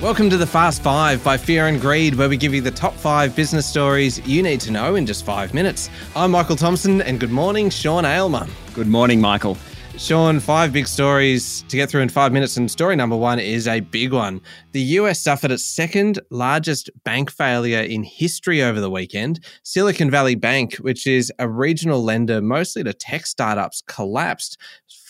Welcome to the Fast Five by Fear and Greed, where we give you the top five business stories you need to know in just five minutes. I'm Michael Thompson, and good morning, Sean Aylmer. Good morning, Michael. Sean, five big stories to get through in five minutes. And story number one is a big one. The US suffered its second largest bank failure in history over the weekend. Silicon Valley Bank, which is a regional lender mostly to tech startups, collapsed,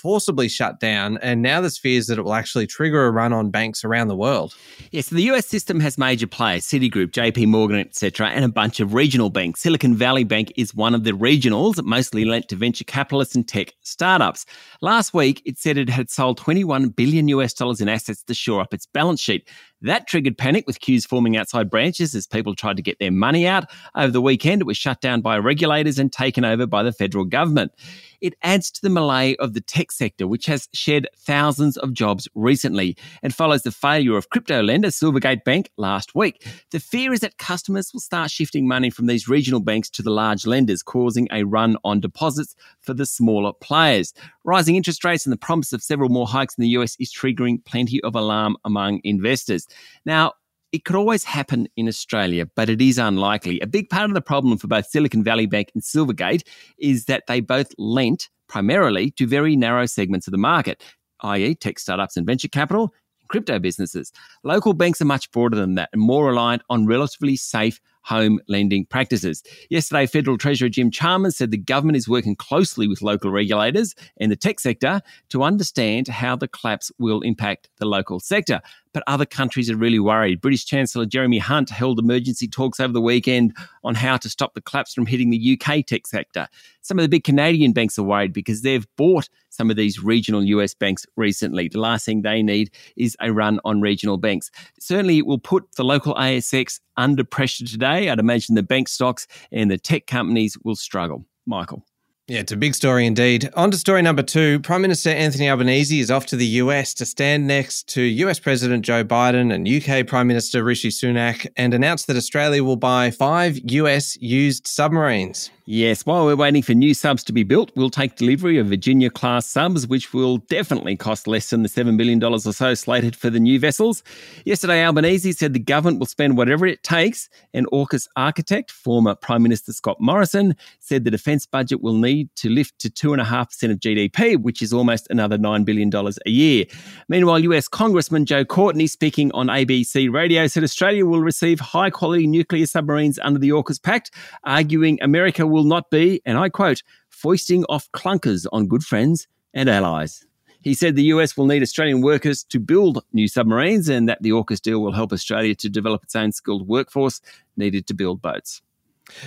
forcibly shut down, and now there's fears that it will actually trigger a run on banks around the world. Yes, so the US system has major players, Citigroup, JP Morgan, etc., and a bunch of regional banks. Silicon Valley Bank is one of the regionals, mostly lent to venture capitalists and tech startups. Last week, it said it had sold 21 billion US dollars in assets to shore up its balance sheet. That triggered panic with queues forming outside branches as people tried to get their money out. Over the weekend, it was shut down by regulators and taken over by the federal government. It adds to the malaise of the tech sector, which has shed thousands of jobs recently and follows the failure of crypto lender Silvergate Bank last week. The fear is that customers will start shifting money from these regional banks to the large lenders, causing a run on deposits for the smaller players. Rising interest rates and the promise of several more hikes in the US is triggering plenty of alarm among investors. Now, it could always happen in Australia, but it is unlikely. A big part of the problem for both Silicon Valley Bank and Silvergate is that they both lent primarily to very narrow segments of the market, i.e., tech startups and venture capital, crypto businesses. Local banks are much broader than that and more reliant on relatively safe home lending practices. Yesterday, Federal Treasurer Jim Chalmers said the government is working closely with local regulators and the tech sector to understand how the collapse will impact the local sector but other countries are really worried. British Chancellor Jeremy Hunt held emergency talks over the weekend on how to stop the collapse from hitting the UK tech sector. Some of the big Canadian banks are worried because they've bought some of these regional US banks recently. The last thing they need is a run on regional banks. Certainly, it will put the local ASX under pressure today. I'd imagine the bank stocks and the tech companies will struggle. Michael. Yeah, it's a big story indeed. On to story number two. Prime Minister Anthony Albanese is off to the US to stand next to US President Joe Biden and UK Prime Minister Rishi Sunak and announce that Australia will buy five US used submarines. Yes, while we're waiting for new subs to be built, we'll take delivery of Virginia class subs, which will definitely cost less than the $7 billion or so slated for the new vessels. Yesterday, Albanese said the government will spend whatever it takes, and AUKUS architect, former Prime Minister Scott Morrison, said the defence budget will need to lift to 2.5% of GDP, which is almost another $9 billion a year. Meanwhile, US Congressman Joe Courtney, speaking on ABC radio, said Australia will receive high quality nuclear submarines under the AUKUS Pact, arguing America will will not be, and I quote, foisting off clunkers on good friends and allies. He said the US will need Australian workers to build new submarines and that the AUKUS deal will help Australia to develop its own skilled workforce needed to build boats.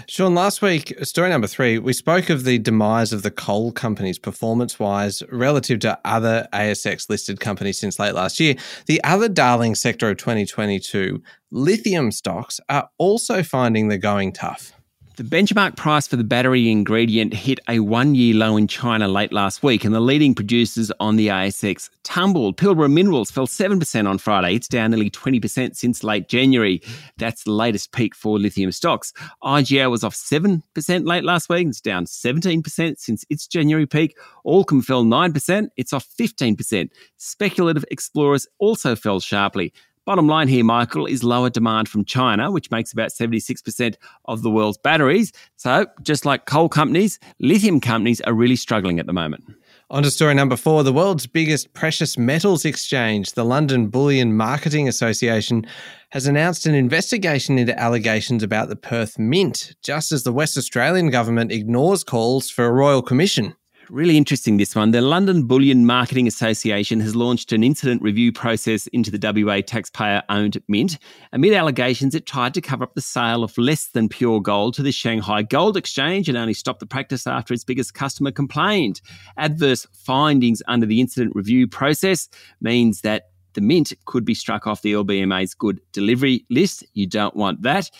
Sean, last week, story number three, we spoke of the demise of the coal companies performance wise relative to other ASX listed companies since late last year. The other darling sector of 2022, lithium stocks, are also finding the going tough. The benchmark price for the battery ingredient hit a one year low in China late last week, and the leading producers on the ASX tumbled. Pilbara Minerals fell 7% on Friday. It's down nearly 20% since late January. That's the latest peak for lithium stocks. IGO was off 7% late last week. It's down 17% since its January peak. Allkem fell 9%. It's off 15%. Speculative explorers also fell sharply. Bottom line here, Michael, is lower demand from China, which makes about 76% of the world's batteries. So, just like coal companies, lithium companies are really struggling at the moment. On to story number four. The world's biggest precious metals exchange, the London Bullion Marketing Association, has announced an investigation into allegations about the Perth Mint, just as the West Australian government ignores calls for a royal commission. Really interesting, this one. The London Bullion Marketing Association has launched an incident review process into the WA taxpayer owned mint amid allegations it tried to cover up the sale of less than pure gold to the Shanghai Gold Exchange and only stopped the practice after its biggest customer complained. Adverse findings under the incident review process means that the mint could be struck off the LBMA's good delivery list. You don't want that.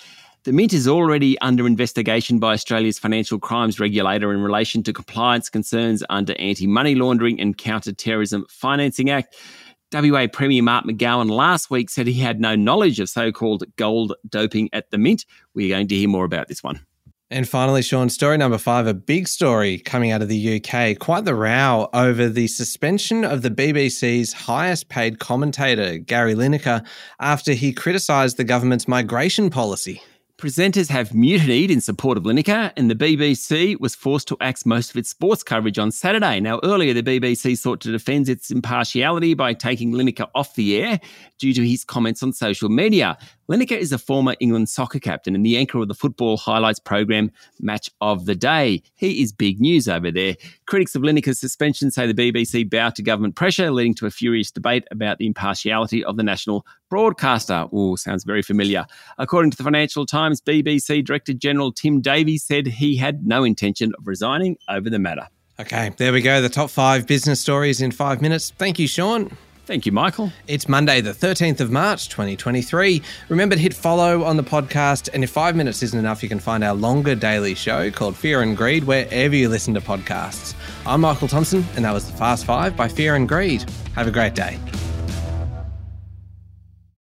The Mint is already under investigation by Australia's financial crimes regulator in relation to compliance concerns under Anti Money Laundering and Counter Terrorism Financing Act. WA Premier Mark McGowan last week said he had no knowledge of so called gold doping at the Mint. We're going to hear more about this one. And finally, Sean, story number five, a big story coming out of the UK. Quite the row over the suspension of the BBC's highest paid commentator, Gary Lineker, after he criticised the government's migration policy. Presenters have mutinied in support of Lineker, and the BBC was forced to axe most of its sports coverage on Saturday. Now, earlier, the BBC sought to defend its impartiality by taking Lineker off the air due to his comments on social media. Lineker is a former England soccer captain and the anchor of the football highlights program Match of the Day. He is big news over there. Critics of Lineker's suspension say the BBC bowed to government pressure, leading to a furious debate about the impartiality of the national broadcaster. Oh, sounds very familiar. According to the Financial Times, BBC Director General Tim Davies said he had no intention of resigning over the matter. Okay, there we go. The top five business stories in five minutes. Thank you, Sean. Thank you, Michael. It's Monday, the 13th of March, 2023. Remember to hit follow on the podcast. And if five minutes isn't enough, you can find our longer daily show called Fear and Greed wherever you listen to podcasts. I'm Michael Thompson, and that was the Fast Five by Fear and Greed. Have a great day.